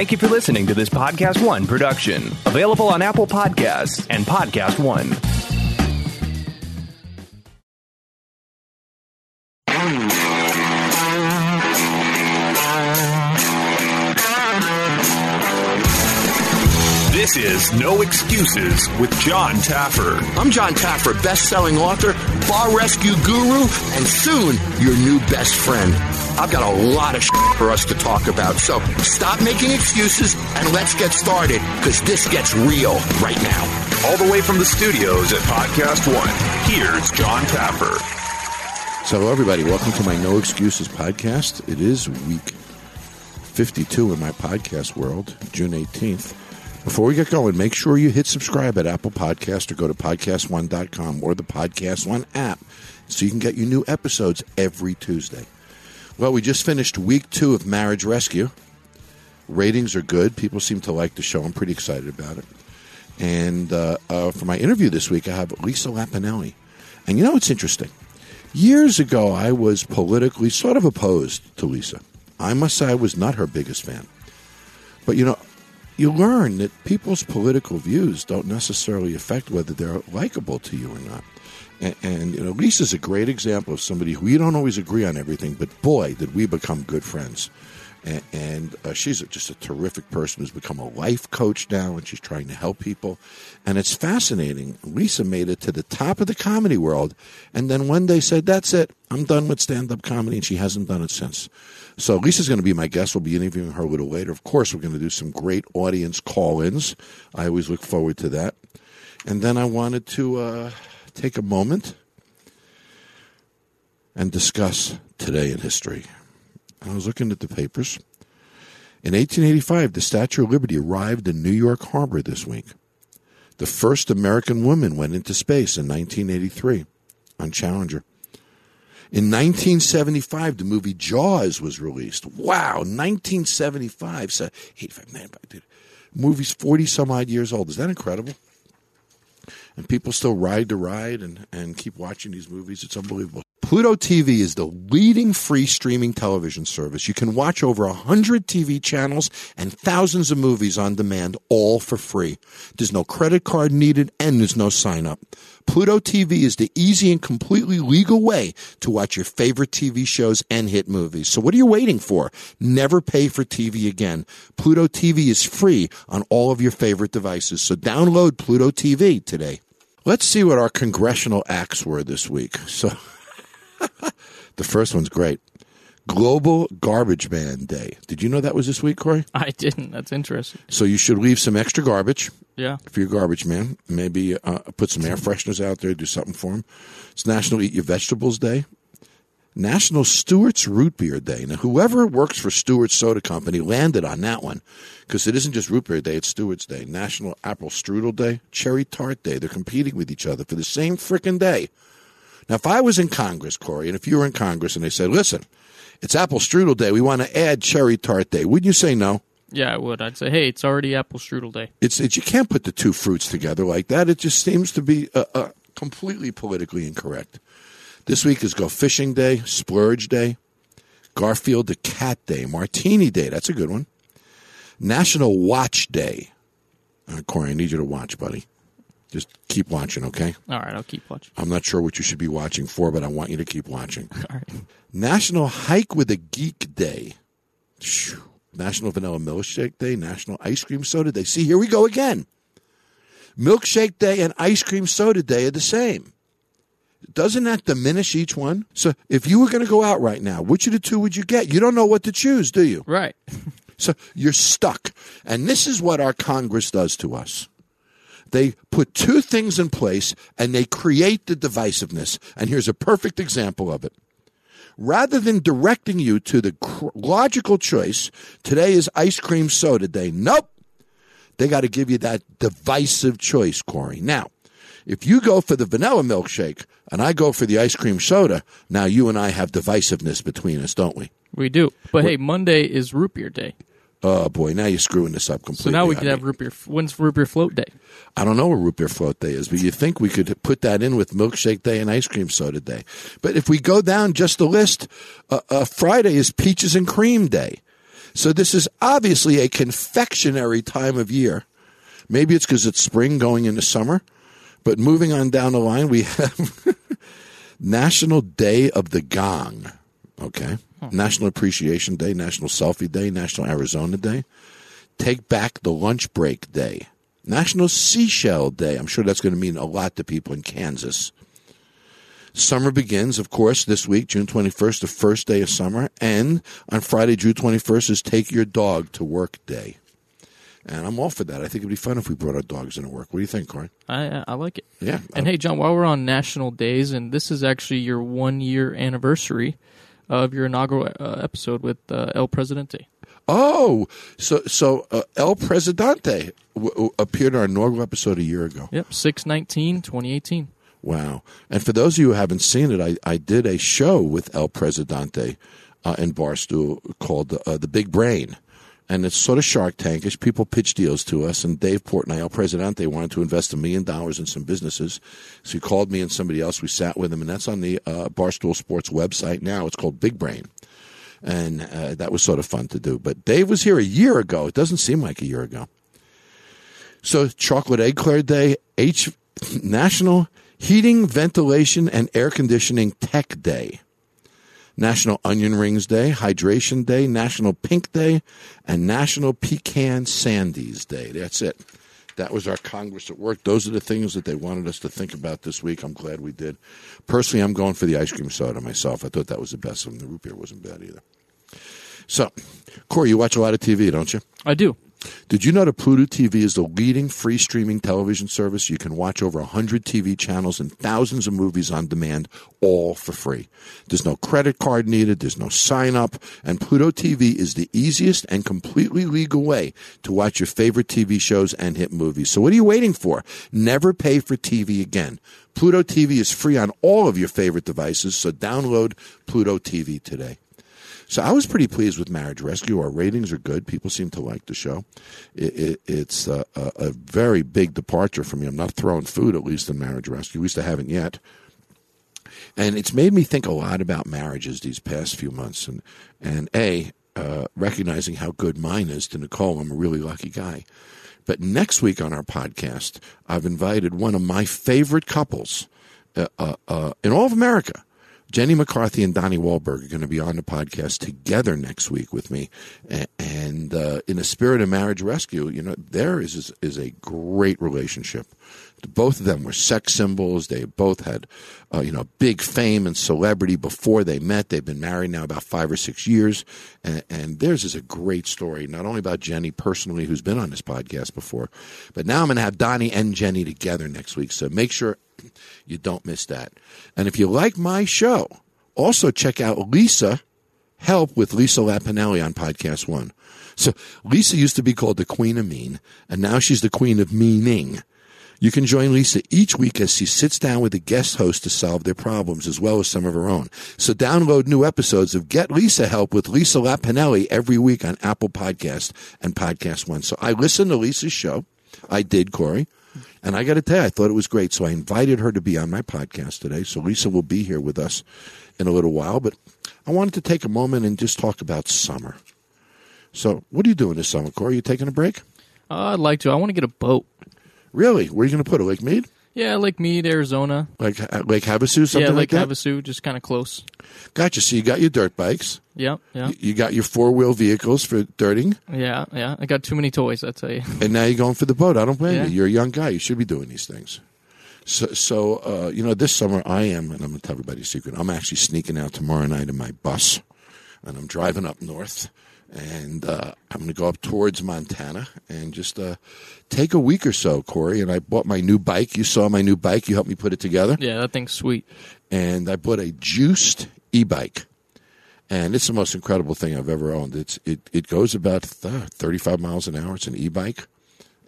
Thank you for listening to this Podcast One production, available on Apple Podcasts and Podcast One. This is No Excuses with Jon Taffer. I'm Jon Taffer, best-selling author, bar rescue guru, and soon your new best friend. I've got a lot of shit for us to talk about, so stop making excuses and let's get started, because this gets real right now. All the way from the studios at Podcast One, here's Jon Taffer. So, hello, everybody. Welcome to my No Excuses podcast. It is week 52 in my podcast world, June 18th. Before we get going, make sure you hit subscribe at Apple Podcast or go to podcastone.com or the Podcast One app so you can get your new episodes every Tuesday. Well, we just finished week two of Marriage Rescue. Ratings are good. People seem to like the show. I'm pretty excited about it. And uh, uh, for my interview this week, I have Lisa Lampanelli. And you know what's interesting? Years ago, I was politically sort of opposed to Lisa. I must say I was not her biggest fan. But you know, you learn that people's political views don't necessarily affect whether they're likable to you or not. And, and you know, Lisa's a great example of somebody who we don't always agree on everything, but boy, did we become good friends. And, and uh, she's just a terrific person who's become a life coach now, and she's trying to help people. And it's fascinating. Lisa made it to the top of the comedy world, and then one day said, "That's it. I'm done with stand-up comedy," and she hasn't done it since. So Lisa's going to be my guest. We'll be interviewing her a little later. Of course, we're going to do some great audience call-ins. I always look forward to that. And then I wanted to uh, take a moment and discuss today in history. I was looking at the papers. In 1885, the Statue of Liberty arrived in New York Harbor this week. The first American woman went into space in 1983 on Challenger. In 1975, the movie Jaws was released. Wow, 1975. So, 85, 95, dude. Movie's 40 some odd years old. Is that incredible? And people still ride to ride and, and keep watching these movies. It's unbelievable. Pluto TV is the leading free streaming television service. You can watch over 100 TV channels and thousands of movies on demand, all for free. There's no credit card needed and there's no sign up. Pluto TV is the easy and completely legal way to watch your favorite TV shows and hit movies. So what are you waiting for? Never pay for TV again. Pluto TV is free on all of your favorite devices. So download Pluto TV today. Let's see what our congressional acts were this week. So the first one's great. Global Garbage Man Day. Did you know that was this week, Corey? I didn't. That's interesting. So you should leave some extra garbage Yeah. for your garbage man. Maybe uh, put some air fresheners out there, do something for him. It's National Eat Your Vegetables Day. National Stewart's Root Beer Day. Now, whoever works for Stewart's Soda Company landed on that one because it isn't just Root Beer Day, it's Stewart's Day. National Apple Strudel Day, Cherry Tart Day. They're competing with each other for the same frickin' day. Now, if I was in Congress, Corey, and if you were in Congress and they said, listen, it's Apple Strudel Day, we want to add Cherry Tart Day, wouldn't you say no? Yeah, I would. I'd say, hey, it's already apple strudel day. It's, it's you can't put the two fruits together like that. It just seems to be uh, uh, completely politically incorrect. This week is Go Fishing Day, Splurge Day, Garfield the Cat Day, Martini Day. That's a good one. National Watch Day. Uh, Corey, I need you to watch, buddy. Just keep watching, okay? All right, I'll keep watching. I'm not sure what you should be watching for, but I want you to keep watching. All right. National Hike with a Geek Day. Phew. National Vanilla Milkshake Day, National Ice Cream Soda Day. See, here we go again. Milkshake Day and Ice Cream Soda Day are the same. Doesn't that diminish each one? So if you were going to go out right now, which of the two would you get? You don't know what to choose, do you? Right. So you're stuck. And this is what our Congress does to us. They put two things in place and they create the divisiveness. And here's a perfect example of it. Rather than directing you to the cr- logical choice, today is ice cream soda day. Nope. They got to give you that divisive choice, Corey. Now, if you go for the vanilla milkshake and I go for the ice cream soda, now you and I have divisiveness between us, don't we? We do. But hey, Monday is root beer day. Oh boy, now you're screwing this up completely. So now we could have root beer. When's root beer float day? I don't know what root beer float day is, but you think we could put that in with milkshake day and ice cream soda day. But if we go down just the list, uh, uh, Friday is peaches and cream day. So this is obviously a confectionery time of year. Maybe it's because it's spring going into summer. But moving on down the line, we have National Day of the Gong. Okay. Hmm. National Appreciation Day, National Selfie Day, National Arizona Day. Take Back the Lunch Break Day. National Seashell Day. I'm sure that's going to mean a lot to people in Kansas. Summer begins, of course, this week, June 21st, the first day of summer. And on Friday, June 21st, is Take Your Dog to Work Day. And I'm all for that. I think it'd be fun if we brought our dogs into work. What do you think, Corey? I I like it. Yeah. And hey, Jon, while we're on national days, and this is actually your one year anniversary of your inaugural uh, episode with uh, El Presidente. Oh, so so uh, El Presidente w- w- appeared in our inaugural episode a year ago. Yep, 619, 2018. Wow. And for those of you who haven't seen it, I, I did a show with El Presidente uh, in Barstool called uh, The Big Brain. And it's sort of Shark Tankish. People pitch deals to us, and Dave Portnoy, El Presidente, wanted to invest a million dollars in some businesses. So he called me and somebody else. We sat with him, and that's on the uh, Barstool Sports website now. It's called Big Brain. And uh, that was sort of fun to do. But Dave was here a year ago. It doesn't seem like a year ago. So, Chocolate Eclair Day, H National Heating, Ventilation, and Air Conditioning Tech Day, National Onion Rings Day, Hydration Day, National Pink Day, and National Pecan Sandies Day. That's it. That was our Congress at work. Those are the things that they wanted us to think about this week. I'm glad we did. Personally, I'm going for the ice cream soda myself. I thought that was the best one. The root beer wasn't bad either. So, Corey, you watch a lot of TV, don't you? I do. Did you know that Pluto TV is the leading free streaming television service? You can watch over 100 TV channels and thousands of movies on demand, all for free. There's no credit card needed, there's no sign up, and Pluto TV is the easiest and completely legal way to watch your favorite TV shows and hit movies. So what are you waiting for? Never pay for TV again. Pluto TV is free on all of your favorite devices, so download Pluto TV today. So I was pretty pleased with Marriage Rescue. Our ratings are good. People seem to like the show. It, it, it's a, a, a very big departure from me. I'm not throwing food, at least in Marriage Rescue. At least I haven't yet. And it's made me think a lot about marriages these past few months. And, and A, uh, recognizing how good mine is to Nicole. I'm a really lucky guy. But next week on our podcast, I've invited one of my favorite couples uh, uh, uh, in all of America. Jenny McCarthy and Donnie Wahlberg are going to be on the podcast together next week with me, and uh, in the spirit of marriage rescue, you know, there is is, a great relationship. Both of them were sex symbols. They both had, uh, you know, big fame and celebrity before they met. They've been married now about five or six years, and, and theirs is a great story. Not only about Jenny personally, who's been on this podcast before, but now I'm going to have Donnie and Jenny together next week. So make sure you don't miss that. And if you like my show, also check out Lisa Help with Lisa Lampanelli on Podcast One. So Lisa used to be called the Queen of Mean, and now she's the Queen of Meaning. You can join Lisa each week as she sits down with a guest host to solve their problems as well as some of her own. So download new episodes of Get Lisa Help with Lisa Lampanelli every week on Apple Podcast and Podcast One. So I listen to Lisa's show. I did, Corey. And I got to tell you, I thought it was great. So I invited her to be on my podcast today. So Lisa will be here with us in a little while. But I wanted to take a moment and just talk about summer. So what are you doing this summer, Corey? you taking a break? Uh, I'd like to. I want to get a boat. Really? Where are you going to put it? Lake Mead? Yeah, Lake Mead, Arizona. Like Lake Havasu, something yeah, like Lake that? Havasu, just kind of close. Gotcha. So you got your dirt bikes. Yeah, yeah, You got your four wheel vehicles for dirting, yeah, yeah. I got too many toys, I tell you. and now you're going for the boat. I don't blame Yeah. you. You're a young guy. You should be doing these things. So, so uh, you know, this summer I am, and I'm going to tell everybody a secret. I'm actually sneaking out tomorrow night in my bus, and I'm driving up north, and uh, I'm going to go up towards Montana and just uh, take a week or so, Corey. And I bought my new bike. You saw my new bike. You helped me put it together. Yeah, that thing's sweet. and I bought a juiced e-bike, and it's the most incredible thing I've ever owned. It's it it goes about uh, 35 miles an hour. It's an e-bike,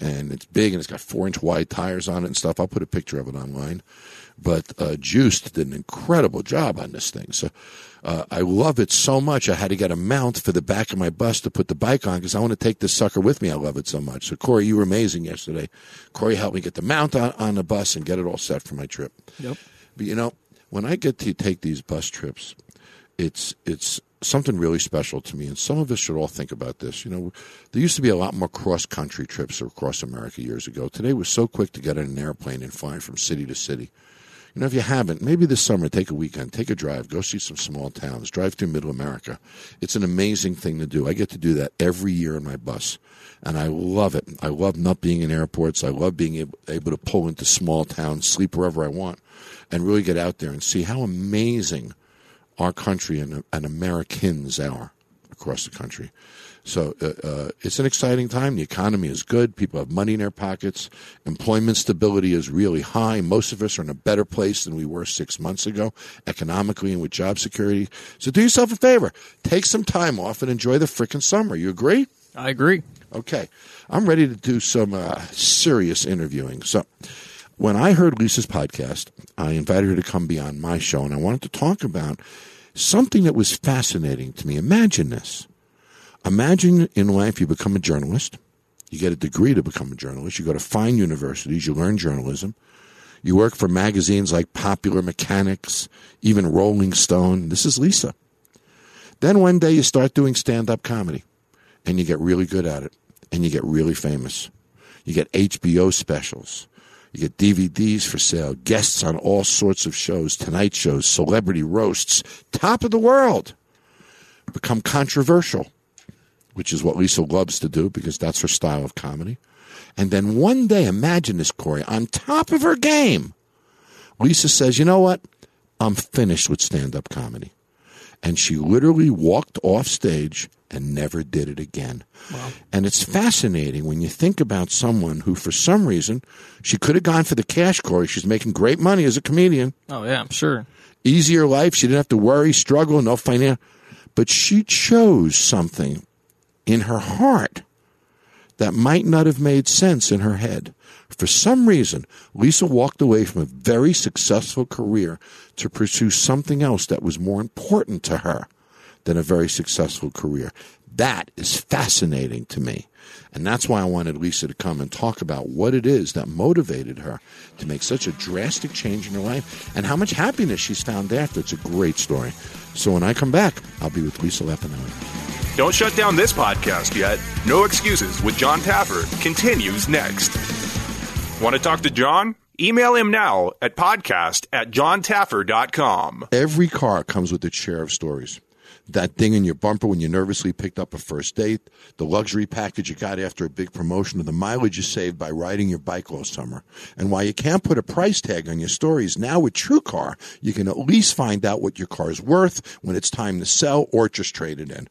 and it's big, and it's got four inch wide tires on it and stuff. I'll put a picture of it online. But uh, Juiced did an incredible job on this thing. So uh, I love it so much. I had to get a mount for the back of my bus to put the bike on because I want to take this sucker with me. I love it so much. So Corey, you were amazing yesterday. Corey helped me get the mount on, on the bus and get it all set for my trip. Yep. But you know, when I get to take these bus trips, it's it's something really special to me, and some of us should all think about this. You know, there used to be a lot more cross country trips across America years ago. Today, we're so quick to get on an airplane and fly from city to city. You know, if you haven't, maybe this summer, take a weekend, take a drive, go see some small towns, drive through middle America. It's an amazing thing to do. I get to do that every year in my bus, and I love it. I love not being in airports. I love being able, to pull into small towns, sleep wherever I want, and really get out there and see how amazing our country and, and Americans are across the country. So uh, uh, it's an exciting time. The economy is good. People have money in their pockets. Employment stability is really high. Most of us are in a better place than we were six months ago, economically and with job security. So do yourself a favor. Take some time off and enjoy the frickin' summer. You agree? I agree. Okay. I'm ready to do some uh, serious interviewing. So when I heard Lisa's podcast, I invited her to come be on my show, and I wanted to talk about something that was fascinating to me. Imagine this. Imagine in life you become a journalist. You get a degree to become a journalist. You go to fine universities. You learn journalism. You work for magazines like Popular Mechanics, even Rolling Stone. This is Lisa. Then one day you start doing stand up comedy and you get really good at it and you get really famous. You get HBO specials. You get DVDs for sale, guests on all sorts of shows, tonight shows, celebrity roasts, top of the world. Become controversial, which is what Lisa loves to do because that's her style of comedy. And then one day, imagine this, Corey, on top of her game, Lisa says, You know what? I'm finished with stand up comedy. And she literally walked off stage and never did it again. Wow. And it's fascinating when you think about someone who, for some reason, she could have gone for the cash, Corey. She's making great money as a comedian. Oh, yeah, I'm sure. Easier life. She didn't have to worry, struggle, no financial. But she chose something in her heart that might not have made sense in her head. For some reason, Lisa walked away from a very successful career to pursue something else that was more important to her than a very successful career. That is fascinating to me. And that's why I wanted Lisa to come and talk about what it is that motivated her to make such a drastic change in her life and how much happiness she's found after. It's a great story. So when I come back, I'll be with Lisa Lampanelli. Don't shut down this podcast yet. No Excuses with Jon Taffer continues next. Want to talk to John? Email him now at podcast at jontaffer.com. Every car comes with its share of stories that thing in your bumper when you nervously picked up a first date, the luxury package you got after a big promotion, or the mileage you saved by riding your bike all summer. And while you can't put a price tag on your stories, now with TrueCar, you can at least find out what your car is worth when it's time to sell or just trade it in.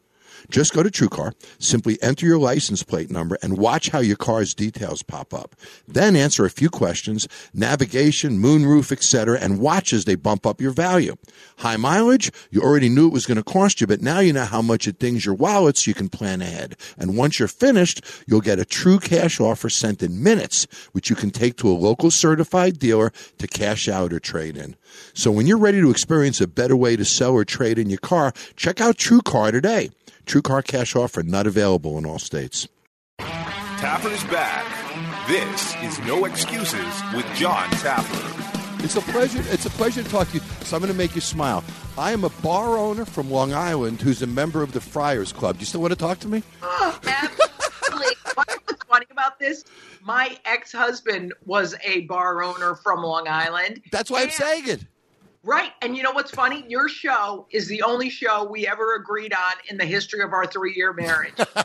Just go to TrueCar, simply enter your license plate number, and watch how your car's details pop up. Then answer a few questions, navigation, moonroof, etc., and watch as they bump up your value. High mileage, you already knew it was going to cost you, but now you know how much it dings your wallet so you can plan ahead. And once you're finished, you'll get a true cash offer sent in minutes, which you can take to a local certified dealer to cash out or trade in. So when you're ready to experience a better way to sell or trade in your car, check out TrueCar today. TrueCar cash offer not available in all states. Taffer's back. This is No Excuses with Jon Taffer. It's a pleasure. It's a pleasure to talk to you. So I'm going to make you smile. I am a bar owner from Long Island who's a member of the Friars Club. Do you still want to talk to me? Oh, absolutely. What's funny about this? My ex-husband was a bar owner from Long Island. That's why I'm saying it. Right. And you know what's funny? Your show is the only show we ever agreed on in the history of our three year marriage.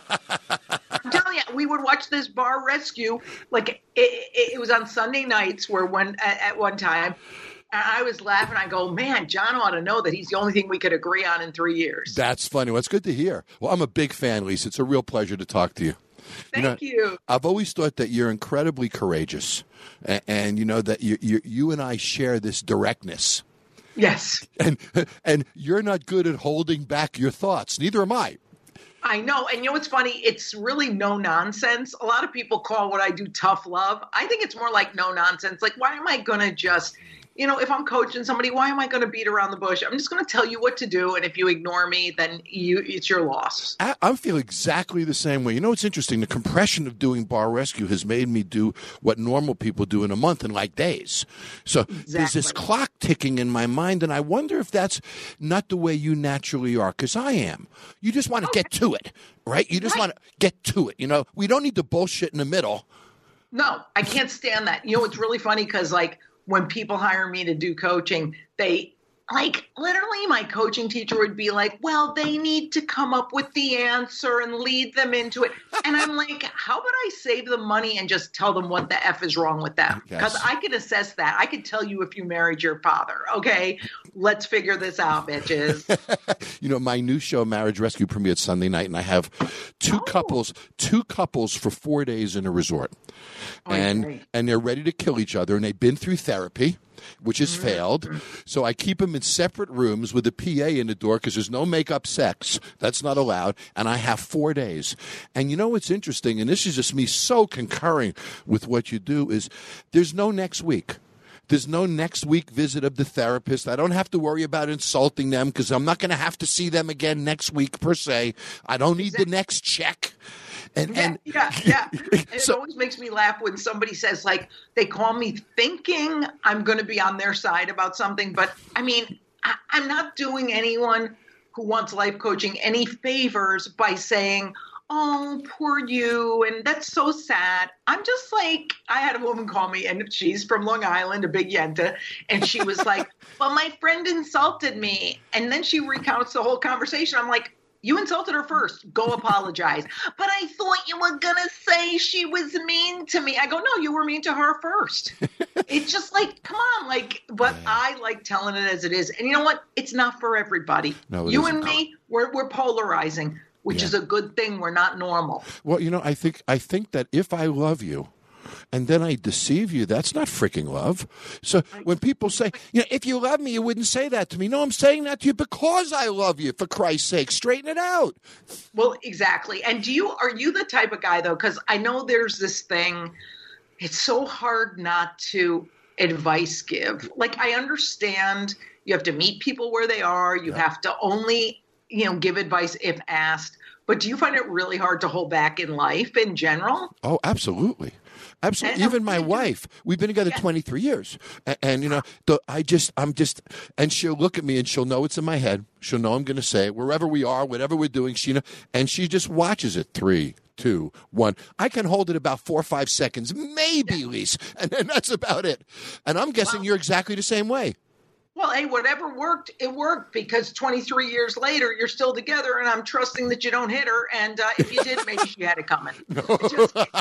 I'm telling you, we would watch this bar rescue. Like it, it, it was on Sunday nights where one at, at one time. And I was laughing. I go, man, Jon ought to know that he's the only thing we could agree on in three years. That's funny. Well, it's good to hear. Well, I'm a big fan, Lisa. It's a real pleasure to talk to you. Thank you, know, you. I've always thought that you're incredibly courageous, and, and you know that you, you, you and I share this directness. Yes. And and you're not good at holding back your thoughts. Neither am I. I know. And you know what's funny? It's really no nonsense. A lot of people call what I do tough love. I think it's more like no nonsense. Like, why am I going to just you know, if I'm coaching somebody, why am I going to beat around the bush? I'm just going to tell you what to do, and if you ignore me, then you it's your loss. I, I feel exactly the same way. You know, it's interesting. The compression of doing bar rescue has made me do what normal people do in a month in like days. So there's this clock ticking in my mind, and I wonder if that's not the way you naturally are, because I am. You just want to get to it, right? You just Right. want to get to it. You know, we don't need the bullshit in the middle. No, I can't stand that. You know, it's really funny because like when people hire me to do coaching, they like literally my coaching teacher would be like, "Well, they need to come up with the answer and lead them into it." And I'm like, "How about I save the money and just tell them what the f is wrong with them?" Because Yes. I can assess that. I could tell you if you married your father. Okay, let's figure this out, bitches. You know, my new show, Marriage Rescue, premiered Sunday night, and I have two oh. couples, two couples for four days in a resort, oh, and great. and they're ready to kill each other, and they've been through therapy, which has failed. So I keep them in separate rooms with a PA in the door because there's no make-up sex. That's not allowed, and I have four days. And you know what's interesting, and this is just me so concurring with what you do is there's no next week. There's no next week visit of the therapist. I don't have to worry about insulting them because I'm not going to have to see them again next week per se. I don't need the next check. And Yeah, and yeah, yeah. And So- it always makes me laugh when somebody says, like, they call me thinking I'm going to be on their side about something. But I mean, I, I'm not doing anyone who wants life coaching any favors by saying, oh, poor you. And that's so sad. I'm just like, I had a woman call me, and she's from Long Island, a big yenta. And she was like, well, my friend insulted me. And then she recounts the whole conversation. I'm like, you insulted her first. Go apologize. But I thought you were going to say she was mean to me. I go, no, you were mean to her first. it's just like, come on. Like, but I like telling it as it is. And you know what? It's not for everybody. No, you isn't. and me, we're, we're polarizing, which Yeah. is a good thing. We're not normal. well, you know, I think I think that if I love you. And then I deceive you. That's not freaking love. So when people say, you know, if you love me, you wouldn't say that to me. No, I'm saying that to you because I love you. For Christ's sake, straighten it out. Well, exactly. And do you are you the type of guy though? Because I know there's this thing. It's so hard not to advice give. Like I understand you have to meet people where they are. You have to only you know give advice if asked. But do you find it really hard to hold back in life in general? Oh, absolutely. Absolutely. Even my wife, we've been together 23 years. And, and you know, the, I just, I'm just, and she'll look at me and she'll know it's in my head. She'll know I'm going to say it wherever we are, whatever we're doing. She know, and she just watches it. Three, two, one. I can hold it about four or five seconds, maybe, Lise. And then that's about it. And I'm guessing you're exactly the same way. Well, hey, whatever worked, it worked because 23 years later, you're still together, and I'm trusting that you don't hit her. And uh, if you did, maybe she had it coming. Just kidding.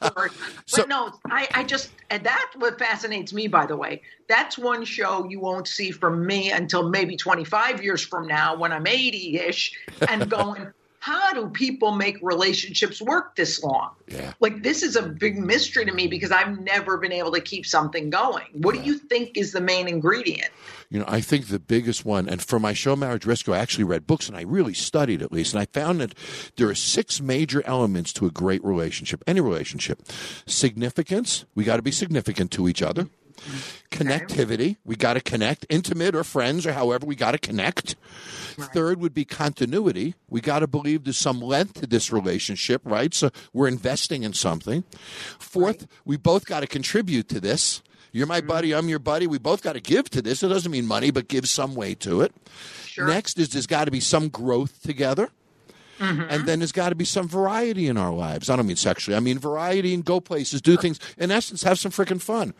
But So- no, I, I just, and that's what fascinates me, by the way. That's one show you won't see from me until maybe 25 years from now when I'm 80 ish and going, how do people make relationships work this long? Yeah. Like, this is a big mystery to me because I've never been able to keep something going. What do you think is the main ingredient? You know, I think the biggest one, and for my show Marriage Rescue, I actually read books and I really studied at least, and I found that there are six major elements to a great relationship, any relationship. Significance, we got to be significant to each other. Connectivity, we got to connect, intimate or friends or however, we got to connect. Third would be continuity. We got to believe there's some length to this relationship, right? So we're investing in something. Fourth, we both got to contribute to this. You're my mm-hmm. buddy, I'm your buddy. We both got to give to this. It doesn't mean money, but give some way to it. Sure. Next is there's got to be some growth together. Mm-hmm. And then there's got to be some variety in our lives. I don't mean sexually. I mean variety and go places, do things. In essence, have some freaking fun.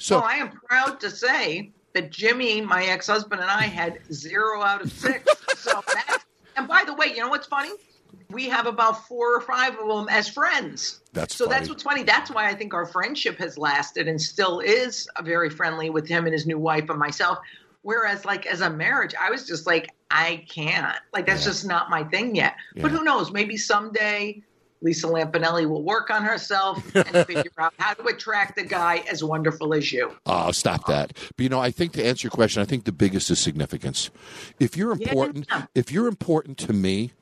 So well, I am proud to say that Jimmy, my ex-husband, and I had zero out of six. so that's, and by the way, you know what's funny? We have about four or five of them as friends. That's so that's what's funny. That's why I think our friendship has lasted and still is very friendly with him and his new wife and myself. Whereas, like as a marriage, I was just like, I can't. Like that's just not my thing yet. But who knows? Maybe someday Lisa Lampanelli will work on herself and figure out how to attract a guy as wonderful as you. Oh, stop that. But you know, I think to answer your question, I think the biggest is significance. If you're important, Yeah. if you're important to me,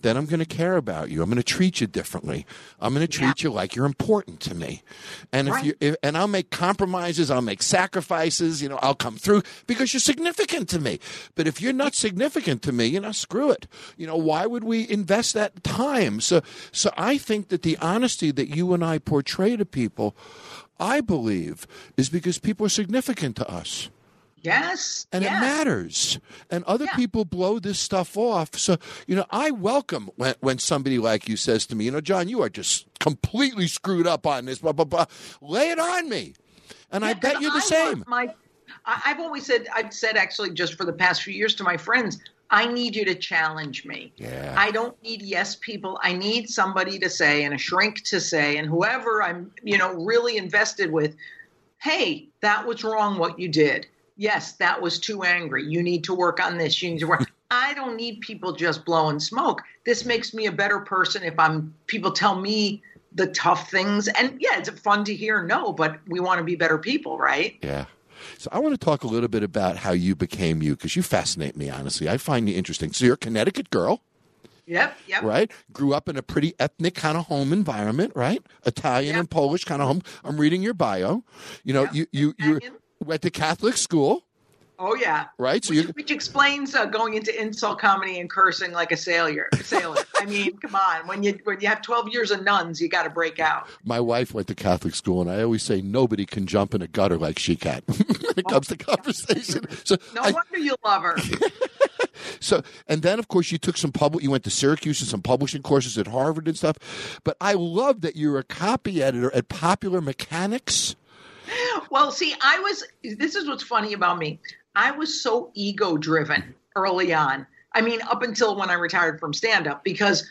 then I'm going to care about you. I'm going to treat you differently. I'm going to treat Yeah. you like you're important to me. And if you if, and I'll make compromises, I'll make sacrifices, you know, I'll come through because you're significant to me. But if you're not significant to me, you know, screw it. You know, why would we invest that time? So so I think that the honesty that you and I portray to people, I believe, is because people are significant to us Yes. and yes. it matters. And other Yeah. people blow this stuff off. So, you know, I welcome when, when somebody like you says to me, you know, Jon, you are just completely screwed up on this, blah, blah, blah. Lay it on me. And I Yeah, bet 'cause you're the I same. My, I- I've always said, I've said actually just for the past few years to my friends, I need you to challenge me. Yeah. I don't need yes people. I need somebody to say and a shrink to say and whoever I'm, you know, really invested with, hey, that was wrong what you did. Yes, that was too angry. You need to work on this. You need to work. I don't need people just blowing smoke. This makes me a better person if I'm people tell me the tough things. And yeah, it's fun to hear no, but we want to be better people, right? Yeah. So I want to talk a little bit about how you became you because you fascinate me, honestly. I find you interesting. So you're a Connecticut girl. Yep, yep. right? Grew up in a pretty ethnic kind of home environment, right? Italian Yeah. and Polish kind of home. I'm reading your bio. You know, Yeah. you you you. Went to Catholic school, Oh yeah. right? So which, you which explains uh, going into insult comedy and cursing like a sailor. Sailor. I mean, come on. When you when you have twelve years of nuns, you got to break out. my wife went to Catholic school, and I always say nobody can jump in a gutter like she can when it comes to conversation. So, No I, wonder you love her. so, and then of course you took some public. You went to Syracuse and some publishing courses at Harvard and stuff. But I love that you're a copy editor at Popular Mechanics. Well, see, I was. This is what's funny about me. I was so ego driven early on. I mean, up until when I retired from stand up, because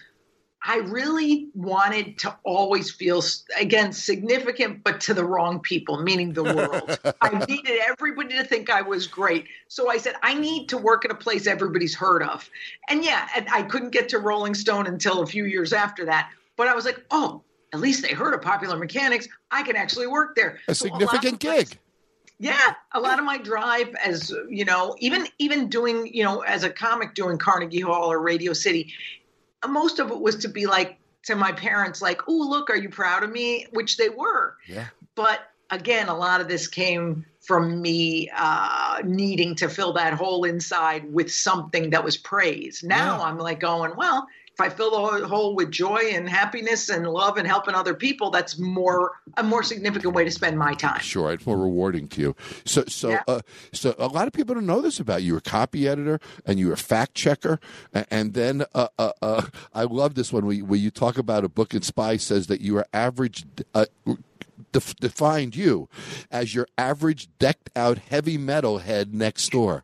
I really wanted to always feel, again, significant, but to the wrong people, meaning the world. I needed everybody to think I was great. So I said, I need to work at a place everybody's heard of. And yeah, I couldn't get to Rolling Stone until a few years after that. But I was like, oh, at least they heard of Popular Mechanics. I can actually work there. A So significant my- gig. yeah, a lot of my drive as you know, even even doing you know as a comic doing Carnegie Hall or Radio City, most of it was to be like to my parents, like, "Oh, look, are you proud of me?" Which they were. Yeah. But again, a lot of this came from me uh, needing to fill that hole inside with something that was praise. Now Yeah. I'm like going, well, I fill the hole with joy and happiness and love and helping other people, that's more a more significant way to spend my time. Sure, it's more rewarding to you. So, so, Yeah. uh, so a lot of people don't know this about you. You're a copy editor and you're a fact checker, and, then uh, uh, uh, I love this one where you, where you talk about a book and spy says that you are average. Uh, defined you as your average decked out heavy metal head next door.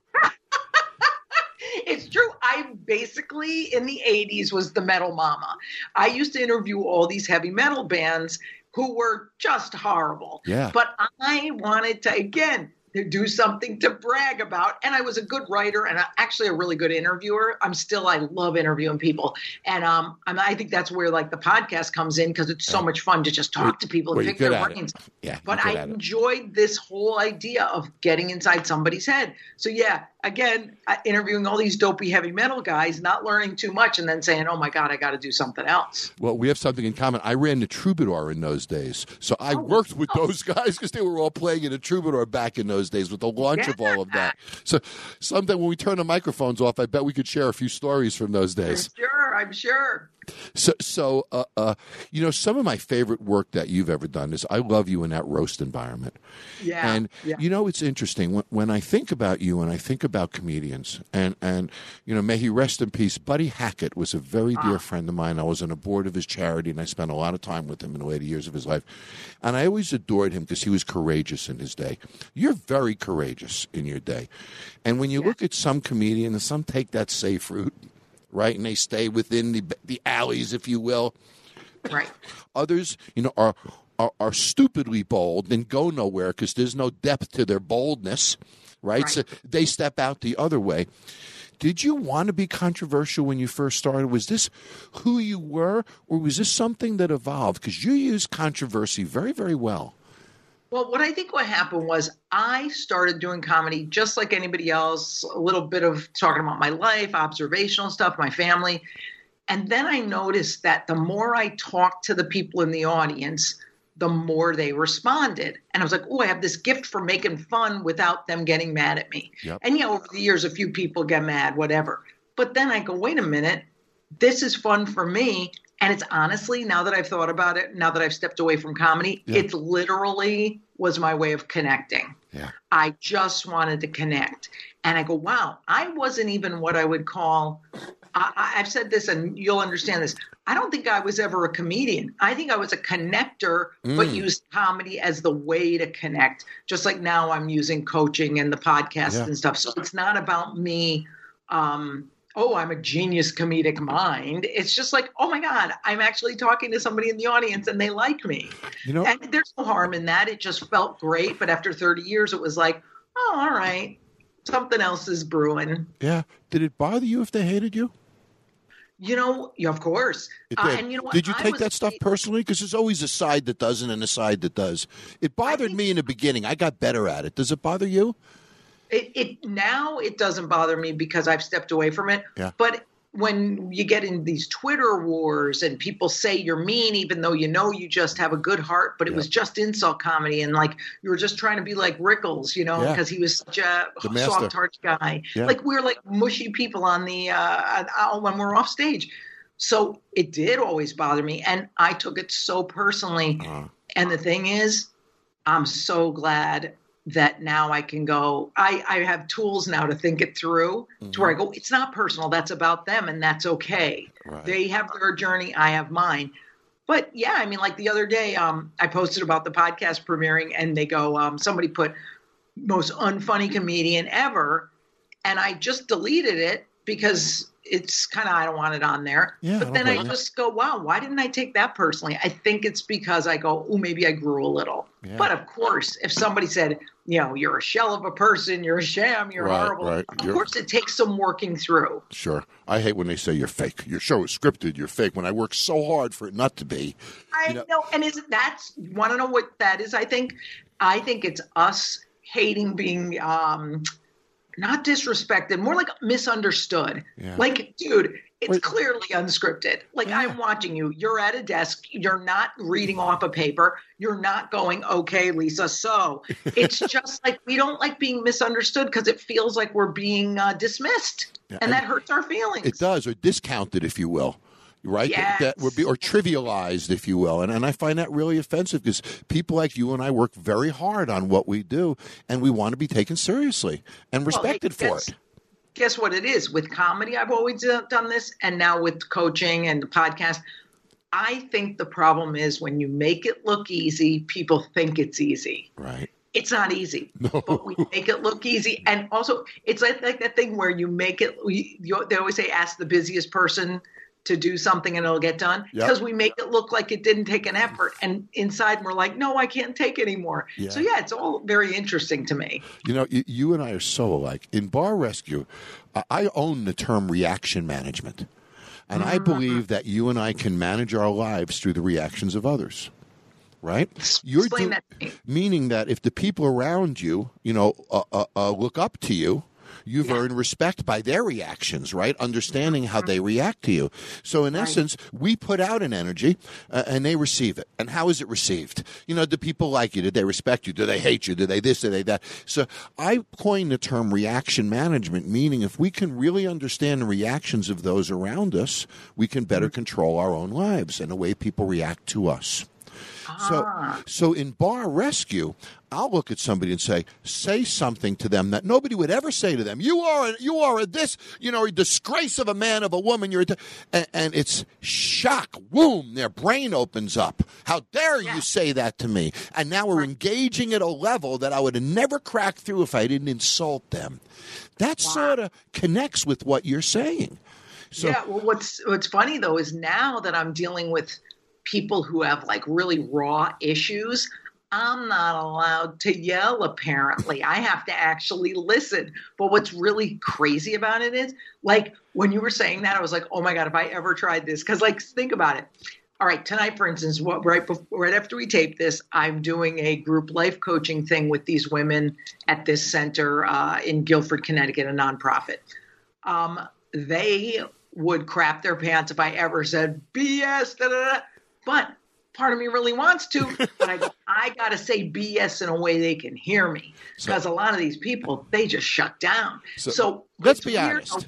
I basically in the 80s was the metal mama. I used to interview all these heavy metal bands who were just horrible. Yeah. But I wanted to again to do something to brag about and I was a good writer and actually a really good interviewer. I'm still I love interviewing people. And um I'm, I think that's where like the podcast comes in because it's so much fun to just talk to people and you're pick their at it. brains. Yeah, But I enjoyed this whole idea of getting inside somebody's head. So yeah, again, interviewing all these dopey heavy metal guys, not learning too much, and then saying, "Oh my god, I got to do something else." Well, we have something in common. I ran the Troubadour in those days, so I Oh, worked with those guys because they were all playing in a Troubadour back in those days with the launch of all of that. So, sometime when we turn the microphones off, I bet we could share a few stories from those days. sure. I'm sure. So, so uh, uh, you know, some of my favorite work that you've ever done is I love you in that roast environment. Yeah. And yeah. you know, it's interesting when, when I think about you and I think about comedians, and and you know, may he rest in peace. Buddy Hackett was a very Ah. dear friend of mine. I was on a board of his charity, and I spent a lot of time with him in the later years of his life. And I always adored him because he was courageous in his day. You're very courageous in your day, and when you look at some comedians, some take that safe route, right, and they stay within the the alleys, if you will. right. Others, you know, are are, are stupidly bold and go nowhere because there's no depth to their boldness, right? Right. So they step out the other way. Did you want to be controversial when you first started? Was this who you were, or was this something that evolved? Because you use controversy very, very well. Well, what I think what happened was I started doing comedy just like anybody else, a little bit of talking about my life, observational stuff, my family. And then I noticed that the more I talked to the people in the audience, the more they responded. And I was like, oh, I have this gift for making fun without them getting mad at me. Yep. And yeah, over the years, a few people get mad, whatever. But then I go, wait a minute, this is fun for me. And it's honestly, now that I've thought about it, now that I've stepped away from comedy, Yeah. it's literally was my way of connecting. Yeah. I just wanted to connect. And I go, wow, I wasn't even what I would call, I, I've said this and you'll understand this. I don't think I was ever a comedian. I think I was a connector, but Mm. used comedy as the way to connect. Just like now I'm using coaching and the podcast Yeah. and stuff. So it's not about me. Um, oh, I'm a genius comedic mind. It's just like, oh my God, I'm actually talking to somebody in the audience and they like me. You know, And there's no harm in that. It just felt great. But after 30 years, it was like, oh, all right, something else is brewing. yeah. Did it bother you if they hated you? You know, yeah, of course. Uh, did. and you know what? did you I take that stuff personally? Because there's always a side that doesn't and a side that does. It bothered think- me in the beginning. I got better at it. Does it bother you? It, it now it doesn't bother me because I've stepped away from it. Yeah. But when you get in these Twitter wars and people say you're mean, even though you know you just have a good heart, but it was just insult comedy and like you were just trying to be like Rickles, you know, Yeah. because he was such a soft heart guy. Yeah. Like we're like mushy people on the uh, when we're off stage. So it did always bother me, and I took it so personally. Uh, And the thing is, I'm so glad that now I can go. I, I have tools now to think it through to where I go, it's not personal. That's about them, and that's okay. Right. They have their journey. I have mine. But yeah, I mean, like the other day, um, I posted about the podcast premiering, and they go, um, somebody put most unfunny comedian ever, and I just deleted it because it's kind of I don't want it on there. Yeah, but then I you. just go, wow, why didn't I take that personally? I think it's because I go, oh, maybe I grew a little. Yeah. But of course, if somebody said, you know, you're a shell of a person, you're a sham, you're Right, horrible. right. Of You're- course, it takes some working through. Sure. I hate when they say you're fake. Your show is scripted. You're fake. When I work so hard for it not to be. I You know- know, and is that's want to know what that is? I think, I think it's us hating being um, not disrespected, more like misunderstood. Yeah. Like, dude, it's Wait. clearly unscripted. Like Yeah. I'm watching you. You're at a desk. You're not reading off a paper. You're not going, okay, Lisa. So it's just like we don't like being misunderstood because it feels like we're being uh, dismissed, Yeah, and and that hurts our feelings. It does, or discounted, if you will. Right? That, that would be, or trivialized, if you will. And, and I find that really offensive because people like you and I work very hard on what we do, and we want to be taken seriously and Well, respected for it. Guess what it is with comedy? I've always done this, and now with coaching and the podcast. I think the problem is when you make it look easy, people think it's easy. Right. It's not easy, No. but we make it look easy. And also, it's like, like that thing where you make it. You, they always say, "Ask the busiest person to do something, and it'll get done." Yep. Because we make it look like it didn't take an effort, and inside we're like, "No, I can't take anymore." Yeah. So yeah, it's all very interesting to me. You know, you, you and I are so alike. In Bar Rescue, I- I own the term reaction management. And I believe that you and I can manage our lives through the reactions of others. Right? Explain that to me. Meaning that if the people around you, you know, uh, uh, uh, look up to you, you've earned respect by their reactions, right? Understanding how they react to you. So, in essence, we put out an energy uh, and they receive it. And how is it received? You know, do people like you? Do they respect you? Do they hate you? Do they this? Do they that? So, I coined the term reaction management, meaning if we can really understand the reactions of those around us, we can better control our own lives and the way people react to us. So, ah. so in bar rescue, I'll look at somebody and say, say something to them that nobody would ever say to them. You are, a, you are a this, you know, a disgrace of a man, of a woman. You're, a, di-" and, and it's shock, boom, their brain opens up. How dare you say that to me? And now we're engaging at a level that I would have never cracked through if I didn't insult them. That sort of connects with what you're saying. So, yeah. Well, what's what's funny though is now that I'm dealing with people who have like really raw issues, I'm not allowed to yell. Apparently, I have to actually listen. But what's really crazy about it is, like when you were saying that, I was like, oh my god, if I ever tried this, because like think about it. All right, tonight, for instance, what, right before, right after we tape this, I'm doing a group life coaching thing with these women at this center uh, in Guilford, Connecticut, a nonprofit. Um, they would crap their pants if I ever said BS. Da, da, da. But part of me really wants to, but I, I got to say BS in a way they can hear me because a lot of these people they just shut down. So, So, let's be honest.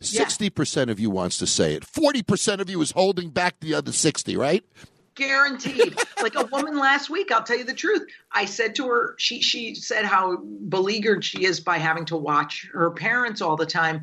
Sixty percent of you wants to say it. Forty percent of you is holding back the other sixty, right? guaranteed like a woman last week i'll tell you the truth i said to her she she said how beleaguered she is by having to watch her parents all the time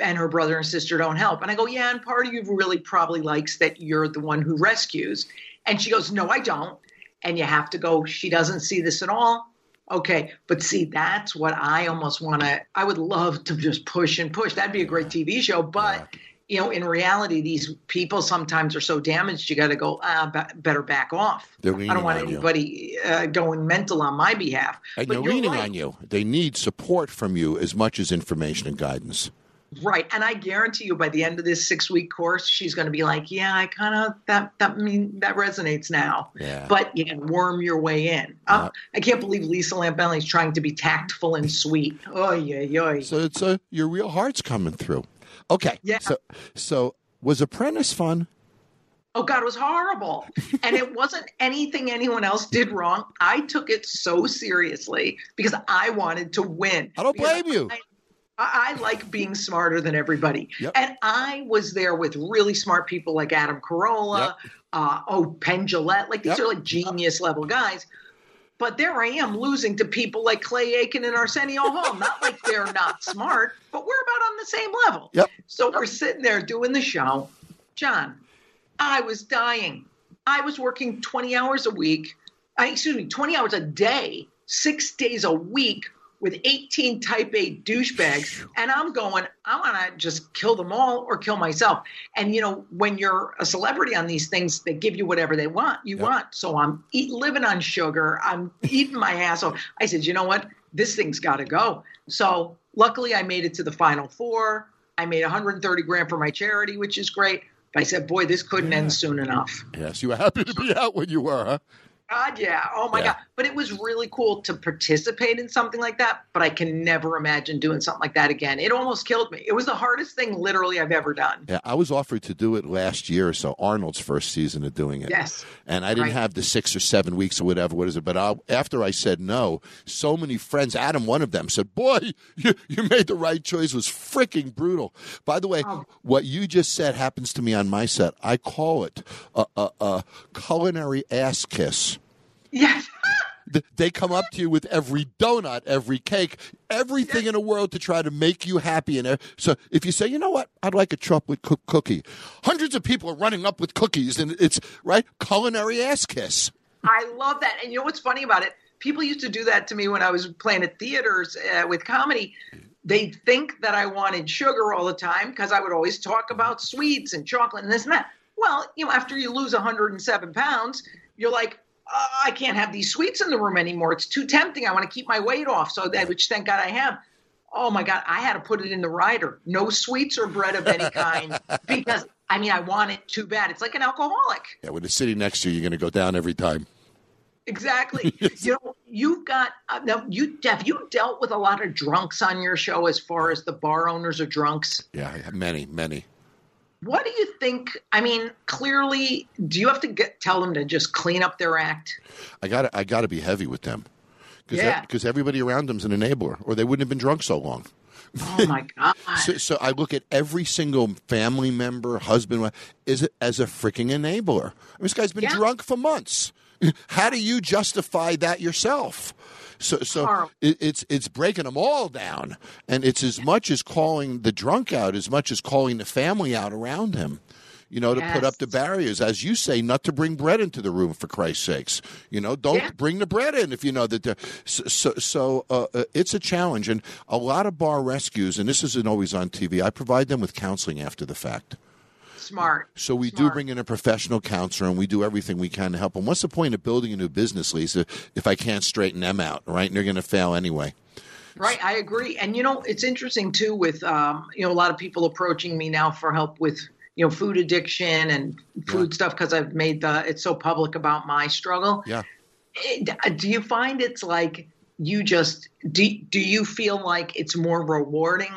and her brother and sister don't help and i go yeah and part of you really probably likes that you're the one who rescues and she goes no i don't and you have to go she doesn't see this at all okay but see that's what i almost want to i would love to just push and push that'd be a great tv show but you know, in reality, these people sometimes are so damaged, you got to go, ah, ba- better back off. They're I don't want anybody uh, going mental on my behalf. And But they're leaning right. on you. They need support from you as much as information and guidance. Right. And I guarantee you by the end of this six week course, she's going to be like, yeah, I kind of, that, that mean, that resonates now. Yeah. But you can worm your way in. Uh, I can't believe Lisa Lampanelli's trying to be tactful and sweet. Oh, yeah, yeah. So it's uh, your real heart's coming through. Okay. Yeah. So so was Apprentice fun? Oh God, it was horrible. and it wasn't anything anyone else did wrong. I took it so seriously because I wanted to win. I don't blame you. I, I I like being smarter than everybody. Yep. And I was there with really smart people like Adam Carolla, uh, oh, Penn Jillette. Like these Yep. are like genius level guys. But there I am losing to people like Clay Aiken and Arsenio Hall. Not like they're not smart, but we're about on the same level. Yep. So we're sitting there doing the show. Jon, I was dying. I was working 20 hours a week, I, excuse me, 20 hours a day, six days a week with 18 type A douchebags. And I'm going, I want to just kill them all or kill myself. And, you know, when you're a celebrity on these things, they give you whatever they want. You want. So I'm eat, living on sugar. I'm eating my ass off. I said, you know what? This thing's got to go. So luckily, I made it to the final four. I made 130 grand for my charity, which is great. But I said, boy, this couldn't end soon enough. Yes, you were happy to be out when you were, huh? God, yeah. Oh my Yeah. God. But it was really cool to participate in something like that. But I can never imagine doing something like that again. It almost killed me. It was the hardest thing literally I've ever done. Yeah, I was offered to do it last year or so, Arnold's first season of doing it. Yes. And I didn't Right. have the six or seven weeks or whatever, what is it? But I, after I said no, so many friends, Adam, one of them, said, Boy, you, you made the right choice. It was freaking brutal. By the way, Oh. what you just said happens to me on my set. I call it a, a, a culinary ass kiss. Yes. They come up to you with every donut, every cake, everything in the world to try to make you happy. And uh, so, if you say, you know what, I'd like a chocolate cook- cookie, hundreds of people are running up with cookies, and it's right culinary ass kiss. I love that. And you know what's funny about it? People used to do that to me when I was playing at theaters uh, with comedy. They think that I wanted sugar all the time because I would always talk about sweets and chocolate and this and that. Well, you know, after you lose 107 pounds, you're like, uh, I can't have these sweets in the room anymore. It's too tempting. I want to keep my weight off. So that, which thank God I have. Oh my God, I had to put it in the rider. No sweets or bread of any kind because I mean I want it too bad. It's like an alcoholic. Yeah, when it's sitting next to you, you're going to go down every time. Exactly. you know, you've got uh, now. You have you dealt with a lot of drunks on your show as far as the bar owners or drunks. Yeah, many, many. What do you think? I mean, clearly, do you have to get tell them to just clean up their act? I got I got to be heavy with them because Yeah. because everybody around them's an enabler, or they wouldn't have been drunk so long. Oh my god! So, so I look at every single family member, husband, wife, is it as a freaking enabler. I mean, this guy's been Yeah. drunk for months. How do you justify that yourself? So, so it, it's it's breaking them all down, and it's as much as calling the drunk out, as much as calling the family out around him. You know, to put up the barriers, as you say, not to bring bread into the room for Christ's sakes. You know, don't Yeah. bring the bread in if you know that. they're- So, so, so uh, uh, it's a challenge, and a lot of bar rescues, and this isn't always on TV. I provide them with counseling after the fact. Smart. So we do bring in a professional counselor, and we do everything we can to help them. What's the point of building a new business, Lisa, if I can't straighten them out, right? And they're going to fail anyway. Right, I agree. And you know, it's interesting too with um, you know a lot of people approaching me now for help with you know food addiction and food stuff because I've made the it's so public about my struggle. Yeah. It- do you find it's like you just do, do you feel like it's more rewarding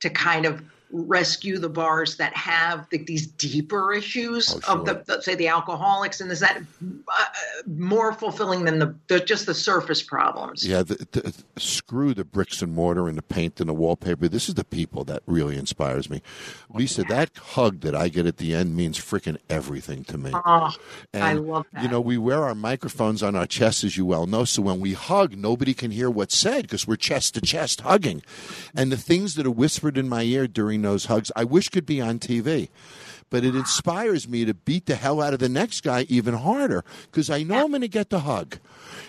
to kind of rescue the bars that have the, these deeper issues Oh, of the, the say the alcoholics and is that uh, more fulfilling than the, the just the surface problems Yeah, the, the, screw the bricks and mortar and the paint and the wallpaper. This is the people that really inspires me. Lisa, that hug that I get at the end means freaking everything to me. oh And, i love that You know, we wear our microphones on our chests, as you well know. So when we hug, nobody can hear what's said because we're chest to chest hugging. And the things that are whispered in my ear during those hugs, I wish could be on TV. But it inspires me to beat the hell out of the next guy even harder because I know I'm going to get the hug.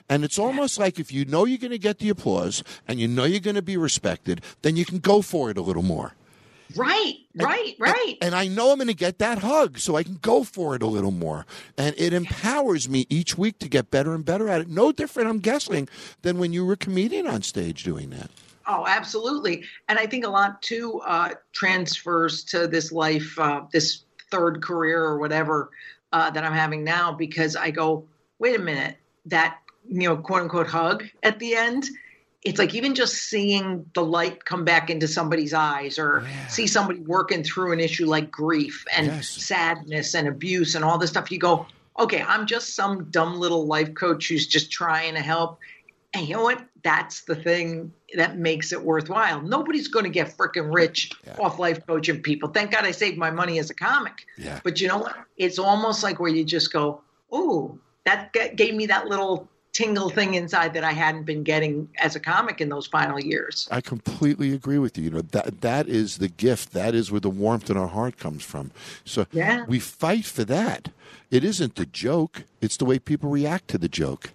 And it's almost like if you know you're going to get the applause and you know you're going to be respected, then you can go for it a little more. right right right And I know I'm going to get that hug, so I can go for it a little more. And it empowers me each week to get better and better at it. No different, I'm guessing, than when you were a comedian on stage doing that. Oh, absolutely. And I think a lot too uh, transfers to this life, uh, this third career or whatever uh, that I'm having now because I go, wait a minute, that, you know, quote unquote hug at the end. It's like even just seeing the light come back into somebody's eyes or Yeah. see somebody working through an issue like grief and Yes. sadness and abuse and all this stuff. You go, okay, I'm just some dumb little life coach who's just trying to help. And you know what? That's the thing that makes it worthwhile. Nobody's going to get freaking rich off life coaching people. Thank God I saved my money as a comic. Yeah. But you know what? It's almost like where you just go, "Oh, that gave me that little tingle thing inside that I hadn't been getting as a comic in those final years." I completely agree with you. You know that that is the gift. That is where the warmth in our heart comes from. So Yeah. we fight for that. It isn't the joke; it's the way people react to the joke.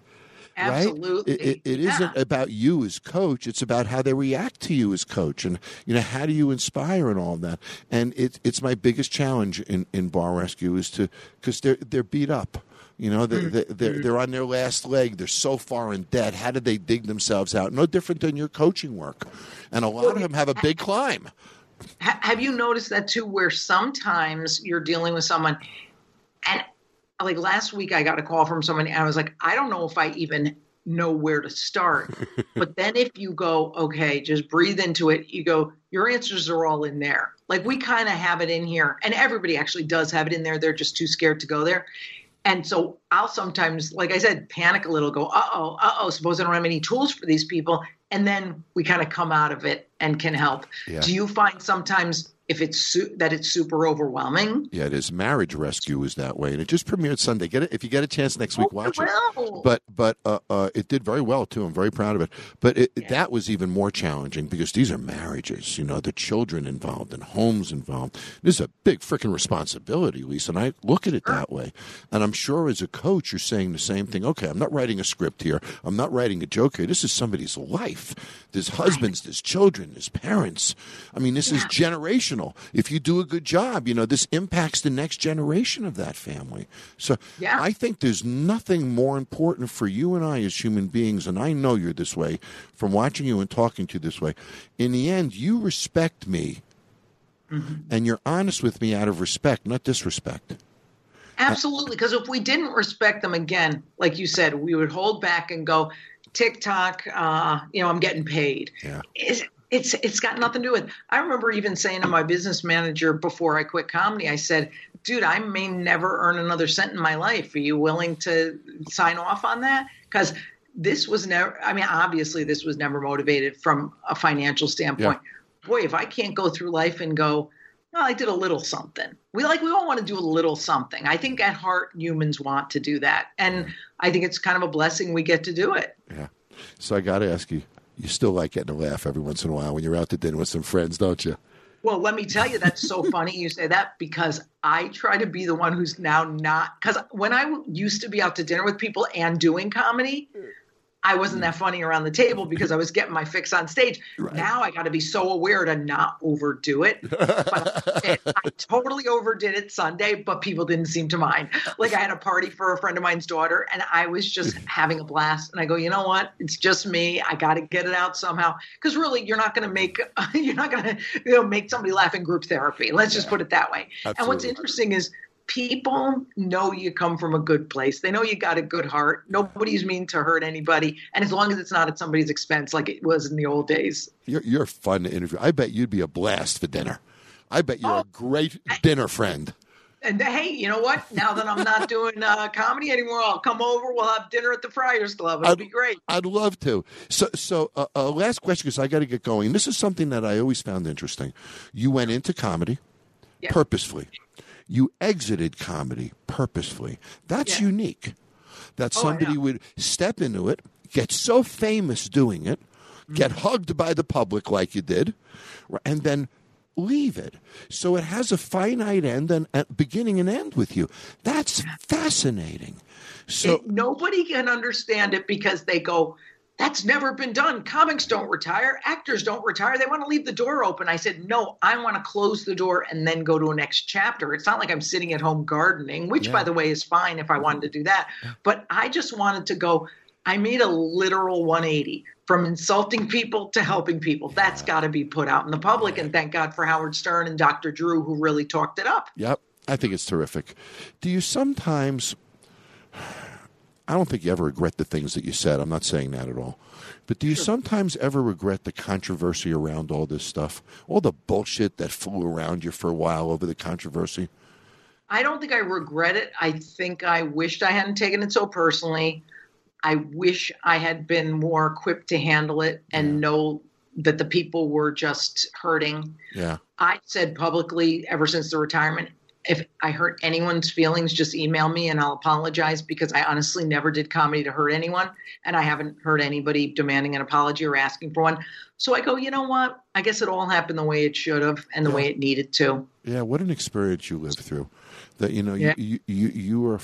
Absolutely. Right? It, it, it Yeah. isn't about you as coach. It's about how they react to you as coach, and you know how do you inspire and all of that. And it, it's my biggest challenge in, in bar rescue is to because they're they're beat up. You know, they, they, they're, mm-hmm. they're on their last leg. They're so far in debt. How did they dig themselves out? No different than your coaching work. And a lot of them have a big climb. Ha- have you noticed that too where sometimes you're dealing with someone and like last week i got a call from someone and i was like i don't know if i even know where to start but then if you go okay just breathe into it you go your answers are all in there like we kind of have it in here and everybody actually does have it in there they're just too scared to go there and so I'll sometimes, like I said, panic a little, go, uh oh, uh oh, suppose I don't have any tools for these people. And then we kind of come out of it and can help. Yeah. Do you find sometimes if it's su- that it's super overwhelming? Yeah, it is. Marriage Rescue is that way, and it just premiered Sunday. Get it if you get a chance next week. Oh, Watch it. But but uh, uh, it did very well too. I'm very proud of it. But it, that was even more challenging because these are marriages. You know, the children involved and homes involved. This is a big freaking responsibility, Lisa. And I look at it that way. And I'm sure as a coach, you're saying the same thing. Okay, I'm not writing a script here. I'm not writing a joke here. This is somebody's life. There's husbands. There's children. There's parents. I mean, this is generational. If you do a good job, you know, this impacts the next generation of that family. So Yeah. I think there's nothing more important for you and I as human beings, and I know you're this way from watching you and talking to you this way. In the end, you respect me, and you're honest with me out of respect, not disrespect. Absolutely. Because if we didn't respect them again, like you said, we would hold back and go, TikTok, uh, you know, I'm getting paid. Yeah. It's it's got nothing to do with. I remember even saying to my business manager before I quit comedy, I said, "Dude, I may never earn another cent in my life. Are you willing to sign off on that?" Because this was never. I mean, obviously, this was never motivated from a financial standpoint. Boy, if I can't go through life and go, well, I did a little something. We like we all want to do a little something. I think at heart humans want to do that, and I think it's kind of a blessing we get to do it. Yeah. So I got to ask you, you still like getting a laugh every once in a while when you're out to dinner with some friends, don't you? Well, let me tell you, that's so funny you say that because I try to be the one who's now not. Because when I used to be out to dinner with people and doing comedy, I wasn't that funny around the table because I was getting my fix on stage. Now I got to be so aware to not overdo it. But I, totally overdid it Sunday, but people didn't seem to mind. Like I had a party for a friend of mine's daughter, and I was just having a blast. And I go, you know what? It's just me. I got to get it out somehow. Because really, you're not going to make you're not going to you know make somebody laugh in group therapy. Let's just put it that way. And what's interesting is people know you come from a good place. They know you got a good heart. Nobody's mean to hurt anybody, and as long as it's not at somebody's expense, like it was in the old days. You're, you're fun to interview. I bet you'd be a blast for dinner. I bet you're Oh. a great dinner friend. And hey, you know what? Now that I'm not doing uh, comedy anymore, I'll come over. We'll have dinner at the Friars Club. It'll I'd- be great. I'd love to. So, so uh, uh, last question because I got to get going. This is something that I always found interesting. You went into comedy Yeah. purposefully. You exited comedy purposefully. That's Yeah. unique. That Oh, somebody know. would step into it, get so famous doing it, get Mm-hmm. hugged by the public like you did, and then leave it. So it has a finite end and and beginning and end with you. That's fascinating. So It- nobody can understand it because they go, that's never been done. Comics don't retire. Actors don't retire. They want to leave the door open. I said, no, I want to close the door and then go to a next chapter. It's not like I'm sitting at home gardening, which, by the way, is fine if I mm-hmm. wanted to do that. But I just wanted to go, I made a literal 180 from insulting people to helping people. That's got to be put out in the public. And thank God for Howard Stern and Dr. Drew, who really talked it up. Yep, I think it's terrific. Do you sometimes? I don't think you ever regret the things that you said. I'm not saying that at all. But do you sometimes ever regret the controversy around all this stuff? All the bullshit that flew around you for a while over the controversy? I don't think I regret it. I think I wished I hadn't taken it so personally. I wish I had been more equipped to handle it and know that the people were just hurting. Yeah. I said publicly ever since the retirement if I hurt anyone's feelings, just email me and I'll apologize because I honestly never did comedy to hurt anyone. And I haven't heard anybody demanding an apology or asking for one. So I go, you know what? I guess it all happened the way it should have and the way it needed to. Yeah, what an experience you lived through. That you know Yeah. you, you you were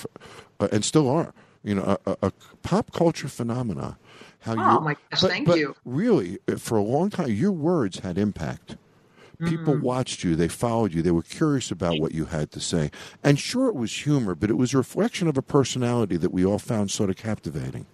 uh, and still are you know a, a, a pop culture phenomena. How Oh, you, my gosh, but- thank but you. Really, uh, for a long time, your words had impact. People Mm-hmm. watched you, they followed you, they were curious about what you had to say. And sure, it was humor, but it was a reflection of a personality that we all found sort of captivating.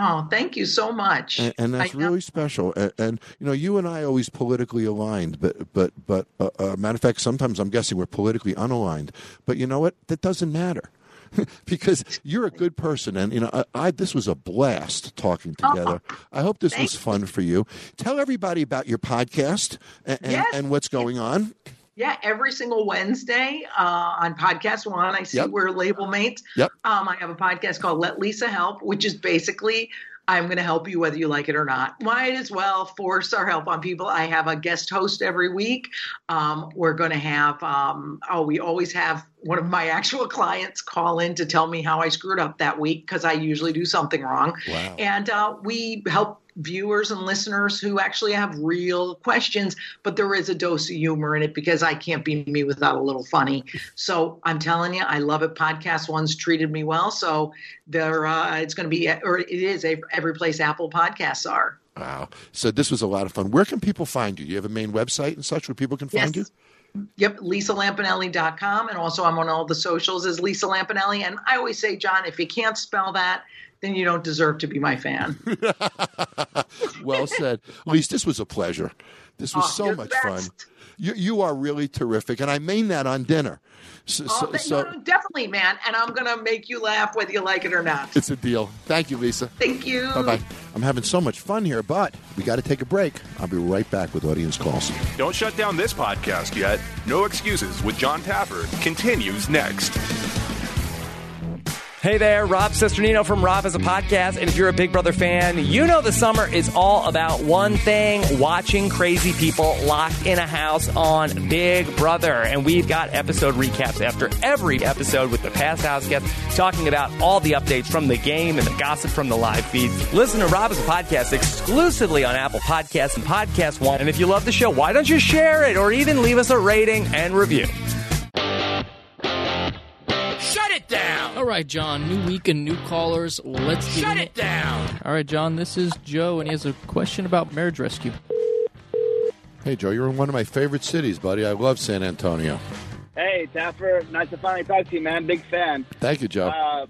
Oh, thank you so much. and, and that's really special. And, and you know, you and I always politically aligned, but but but uh, uh, matter of fact, sometimes I'm guessing we're politically unaligned. But you know what? That doesn't matter. because you're a good person, and you know I, I this was a blast talking together. I hope this was fun for you. Tell everybody about your podcast and, and, Yes. and what's going on. Yeah, every single Wednesday uh, on Podcast One, I see Yep. we're label mates. Yep. Um, I have a podcast called Let Lisa Help, which is basically I'm going to help you whether you like it or not. Might as well force our help on people. I have a guest host every week. Um, we're going to have, um, oh, we always have one of my actual clients call in to tell me how I screwed up that week because I usually do something wrong. Wow. And uh, we help viewers and listeners who actually have real questions, but there is a dose of humor in it because I can't be me without a little funny. So I'm telling you, I love it. Podcast One's treated me well, so there uh, it's going to be, or it is every place Apple Podcasts are. Wow. So this was a lot of fun. Where can people find you? Do you have a main website and such where people can find you? Yep, lisalampanelli.com. And also, I'm on all the socials as Lisa Lampanelli. And I always say, Jon, if you can't spell that, then you don't deserve to be my fan. well said. Elise, this was a pleasure. This was Oh, so you're the much fun. You, you are really terrific, and I mean that on dinner. So, Oh, so, th- so no, no, definitely, man. And I'm going to make you laugh whether you like it or not. it's a deal. Thank you, Lisa. Thank you. Bye bye. I'm having so much fun here, but we got to take a break. I'll be right back with audience calls. Don't shut down this podcast yet. No Excuses with Jon Taffer continues next. Hey there, Rob Cesternino from Rob Has a Podcast. And if you're a Big Brother fan, you know the summer is all about one thing watching crazy people locked in a house on Big Brother. And we've got episode recaps after every episode with the past house guests talking about all the updates from the game and the gossip from the live feeds. Listen to Rob Has a Podcast exclusively on Apple Podcasts and Podcast One. And if you love the show, why don't you share it or even leave us a rating and review? Right, Jon. New week and new callers. Let's Shut in it down! All right, Jon. This is Joe, and he has a question about marriage rescue. Hey, Joe, you're in one of my favorite cities, buddy. I love San Antonio. Hey, Taffer, nice to finally talk to you, man. Big fan. Thank you, Joe. Uh,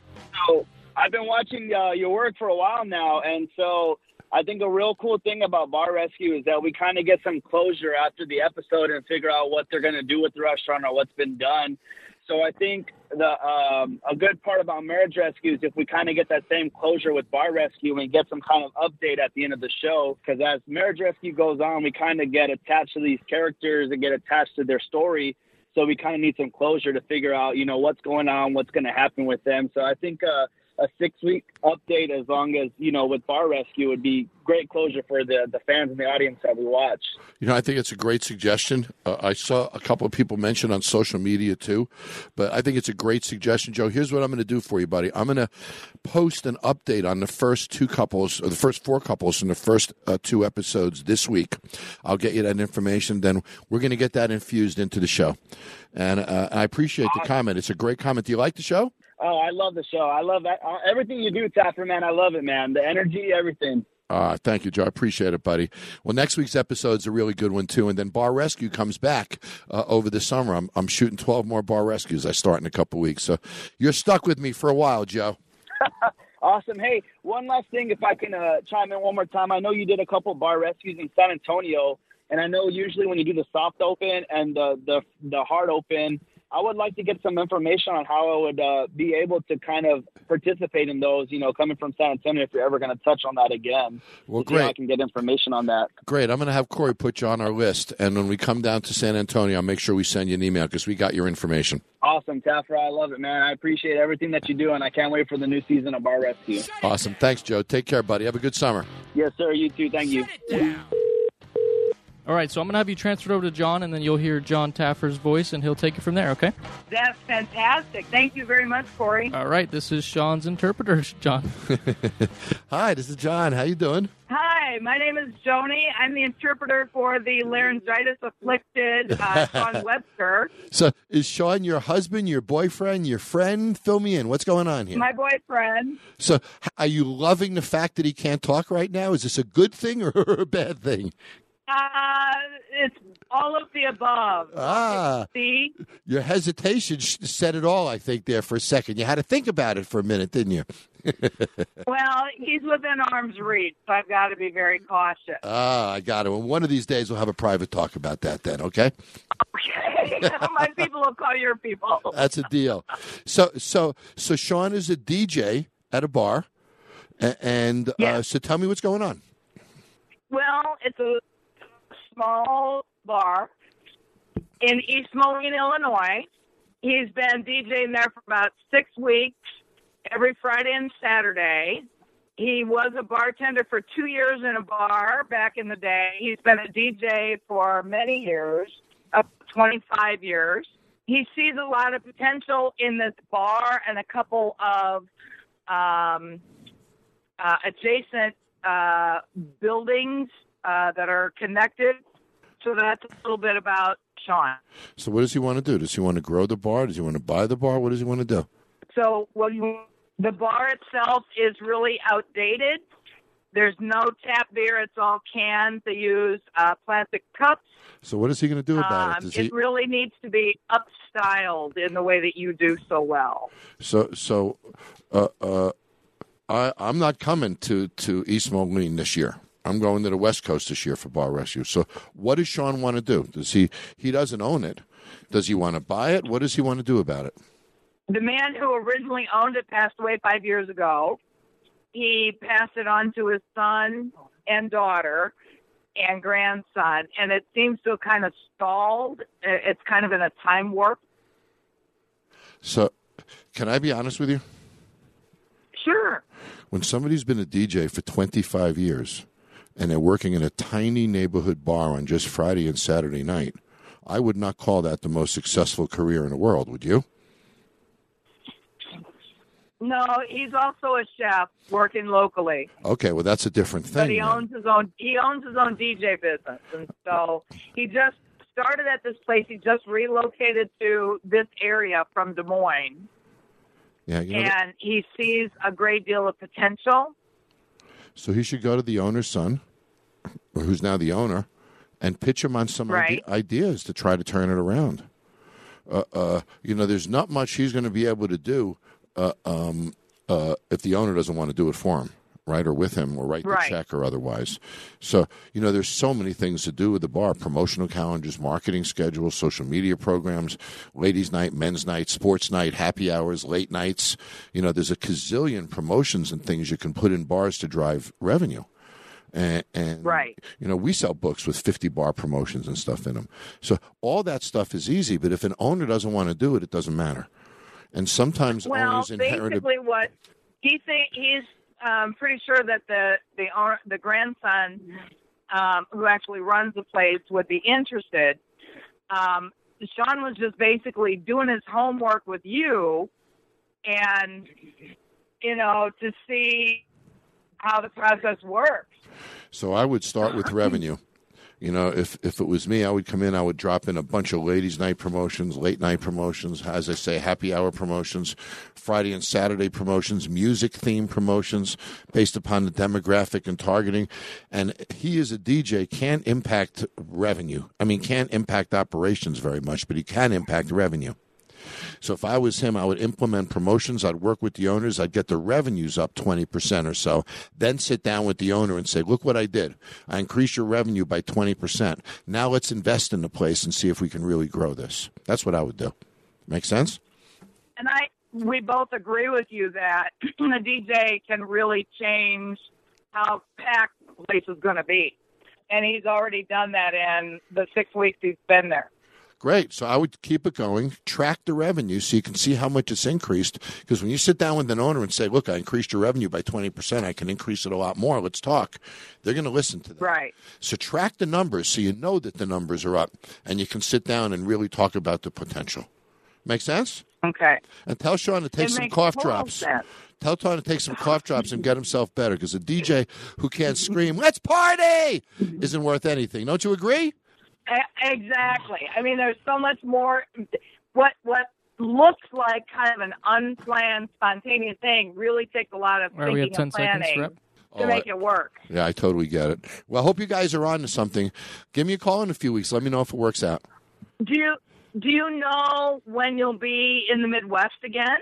so I've been watching uh, your work for a while now, and so I think a real cool thing about Bar Rescue is that we kind of get some closure after the episode and figure out what they're going to do with the restaurant or what's been done. So I think the um, a good part about marriage rescue is if we kind of get that same closure with bar rescue and get some kind of update at the end of the show. Because as marriage rescue goes on, we kind of get attached to these characters and get attached to their story. So we kind of need some closure to figure out, you know, what's going on, what's going to happen with them. So I think uh, a six week update, as long as you know, with bar rescue, would be great closure for the the fans and the audience that we watch. You know, I think it's a great suggestion. Uh, I saw a couple of people mention on social media too, but I think it's a great suggestion, Joe. Here's what I'm going to do for you, buddy. I'm going to post an update on the first two couples, or the first four couples in the first uh, two episodes this week. I'll get you that information. Then we're going to get that infused into the show. And uh, I appreciate the comment. It's a great comment. Do you like the show? Oh, I love the show. I love that. Uh, everything you do, Taffer, man. I love it, man. The energy, everything. Uh, thank you, Joe. I appreciate it, buddy. Well, next week's episode's a really good one, too. And then Bar Rescue comes back uh, over the summer. I'm, I'm shooting 12 more Bar Rescues. I start in a couple weeks. So you're stuck with me for a while, Joe. awesome. Hey, one last thing, if I can uh, chime in one more time. I know you did a couple Bar Rescues in San Antonio. And I know usually when you do the soft open and the, the, the hard open, I would like to get some information on how I would uh, be able to kind of participate in those. You know, coming from San Antonio, if you're ever going to touch on that again, well, great. I can get information on that. Great. I'm going to have Corey put you on our list, and when we come down to San Antonio, I'll make sure we send you an email because we got your information. Awesome, Taffer. I love it, man. I appreciate everything that you do, and I can't wait for the new season of Bar Rescue. Awesome. Thanks, Joe. Take care, buddy. Have a good summer. Yes, sir. You too. Thank you. All right, so I'm going to have you transferred over to Jon, and then you'll hear Jon Taffer's voice, and he'll take it from there, okay? That's fantastic. Thank you very much, Corey. All right, this is Sean's interpreter, Jon. Hi, this is Jon. How you doing? Hi, my name is Joni. I'm the interpreter for the laryngitis afflicted uh, Sean Webster. So, is Sean your husband, your boyfriend, your friend? Fill me in. What's going on here? My boyfriend. So, are you loving the fact that he can't talk right now? Is this a good thing or a bad thing? Uh, it's all of the above. Ah, see, your hesitation said it all. I think there for a second. You had to think about it for a minute, didn't you? well, he's within arm's reach, so I've got to be very cautious. Ah, I got it. Well, one of these days we'll have a private talk about that. Then, okay? Okay. My people will call your people. That's a deal. So, so, so Sean is a DJ at a bar, and yes. uh, so tell me what's going on. Well, it's a small bar in East Moline, Illinois. He's been DJing there for about six weeks, every Friday and Saturday. He was a bartender for two years in a bar back in the day. He's been a DJ for many years, up 25 years. He sees a lot of potential in this bar and a couple of um, uh, adjacent uh, buildings uh, that are connected. So that's a little bit about Sean. So what does he want to do? Does he want to grow the bar? Does he want to buy the bar? What does he want to do? So well, you, the bar itself is really outdated. There's no tap beer; it's all cans. They use uh, plastic cups. So what is he going to do about um, it? Does it he... really needs to be upstyled in the way that you do so well. So so, uh, uh, I I'm not coming to to East Moline this year. I'm going to the West Coast this year for Bar Rescue. So, what does Sean want to do? Does he he doesn't own it? Does he want to buy it? What does he want to do about it? The man who originally owned it passed away five years ago. He passed it on to his son and daughter and grandson, and it seems to have kind of stalled. It's kind of in a time warp. So, can I be honest with you? Sure. When somebody's been a DJ for 25 years and they're working in a tiny neighborhood bar on just Friday and Saturday night, I would not call that the most successful career in the world, would you? No, he's also a chef working locally. Okay, well that's a different thing. But he owns his own he owns his own DJ business. And so he just started at this place. He just relocated to this area from Des Moines. Yeah, you know and he sees a great deal of potential. So he should go to the owner's son, who's now the owner, and pitch him on some right. ide- ideas to try to turn it around. Uh, uh, you know, there's not much he's going to be able to do uh, um, uh, if the owner doesn't want to do it for him, right, or with him, or write the Right. check or otherwise. So, you know, there's so many things to do with the bar promotional calendars, marketing schedules, social media programs, ladies' night, men's night, sports night, happy hours, late nights. You know, there's a gazillion promotions and things you can put in bars to drive revenue. And, and Right. you know, we sell books with 50 bar promotions and stuff in them. So all that stuff is easy, but if an owner doesn't want to do it, it doesn't matter. And sometimes Well, owners inherit a basically, what he think he's um, pretty sure that the the the grandson um, who actually runs the place would be interested. Um, Sean was just basically doing his homework with you, and you know to see how the process works. So I would start with revenue. You know, if if it was me, I would come in. I would drop in a bunch of ladies' night promotions, late night promotions, as I say, happy hour promotions, Friday and Saturday promotions, music theme promotions based upon the demographic and targeting. And he, is a DJ, can't impact revenue. I mean, can't impact operations very much, but he can impact revenue. So if I was him, I would implement promotions. I'd work with the owners. I'd get the revenues up 20% or so. Then sit down with the owner and say, look what I did. I increased your revenue by 20%. Now let's invest in the place and see if we can really grow this. That's what I would do. Make sense? And I, we both agree with you that a DJ can really change how packed the place is going to be. And he's already done that in the six weeks he's been there. Great. So I would keep it going, track the revenue so you can see how much it's increased. Because when you sit down with an owner and say, look, I increased your revenue by 20%, I can increase it a lot more. Let's talk. They're going to listen to that. Right. So track the numbers so you know that the numbers are up and you can sit down and really talk about the potential. Make sense? Okay. And tell Sean to take It some cough drops. sense. Tell Sean to take some cough drops and get himself better because a DJ who can't scream, let's party, isn't worth anything. Don't you agree? E- Exactly. I mean, there's so much more. What what looks like kind of an unplanned, spontaneous thing really takes a lot of All right, we have thinking 10 and seconds, planning Rep. to Oh, make I- it work. Yeah, I totally get it. Well, I hope you guys are on to something. Give me a call in a few weeks. Let me know if it works out. Do you do you know when you'll be in the Midwest again?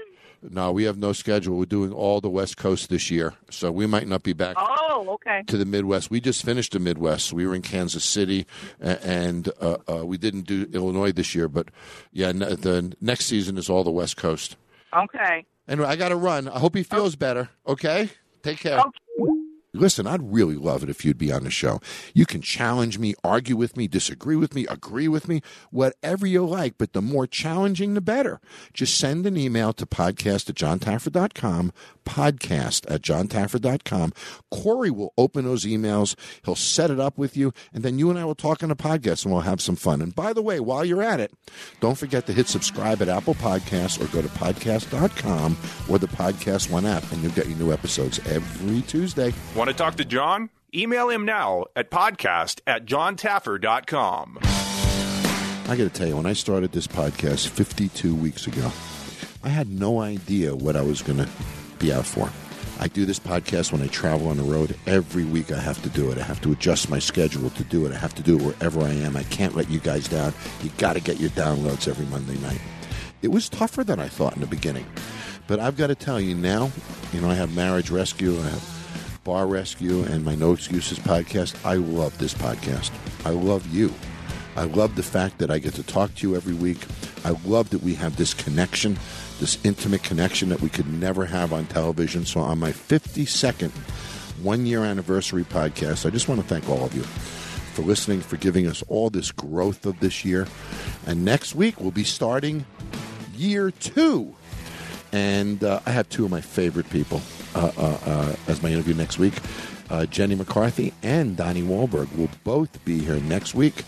No, we have no schedule. We're doing all the West Coast this year, so we might not be back Oh, okay. to the Midwest. We just finished the Midwest. We were in Kansas City, and uh, uh, we didn't do Illinois this year. But yeah, the next season is all the West Coast. Okay. Anyway, I got to run. I hope he feels better. Okay, take care. Okay. Listen, I'd really love it if you'd be on the show. You can challenge me, argue with me, disagree with me, agree with me, whatever you like, but the more challenging, the better. Just send an email to podcast at johntaffer.com, podcast at johntaffer.com. Corey will open those emails. He'll set it up with you, and then you and I will talk on a podcast and we'll have some fun. And by the way, while you're at it, don't forget to hit subscribe at Apple Podcasts or go to podcast.com or the Podcast One app, and you'll get your new episodes every Tuesday. Want to talk to Jon? Email him now at podcast at johntaffer.com. I got to tell you, when I started this podcast 52 weeks ago, I had no idea what I was going to be out for. I do this podcast when I travel on the road. Every week I have to do it. I have to adjust my schedule to do it. I have to do it wherever I am. I can't let you guys down. You got to get your downloads every Monday night. It was tougher than I thought in the beginning. But I've got to tell you now, you know, I have Marriage Rescue, I have Bar Rescue, and my No Excuses podcast. I love this podcast. I love you. I love the fact that I get to talk to you every week. I love that we have this connection, this intimate connection that we could never have on television. So, on my 52nd one year anniversary podcast, I just want to thank all of you for listening, for giving us all this growth of this year. And next week, we'll be starting year two. And uh, I have two of my favorite people Uh, uh, uh, as my interview next week. Uh, Jenny McCarthy and Donnie Wahlberg will both be here next week.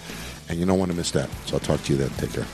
And you don't want to miss that. So I'll talk to you then. Take care.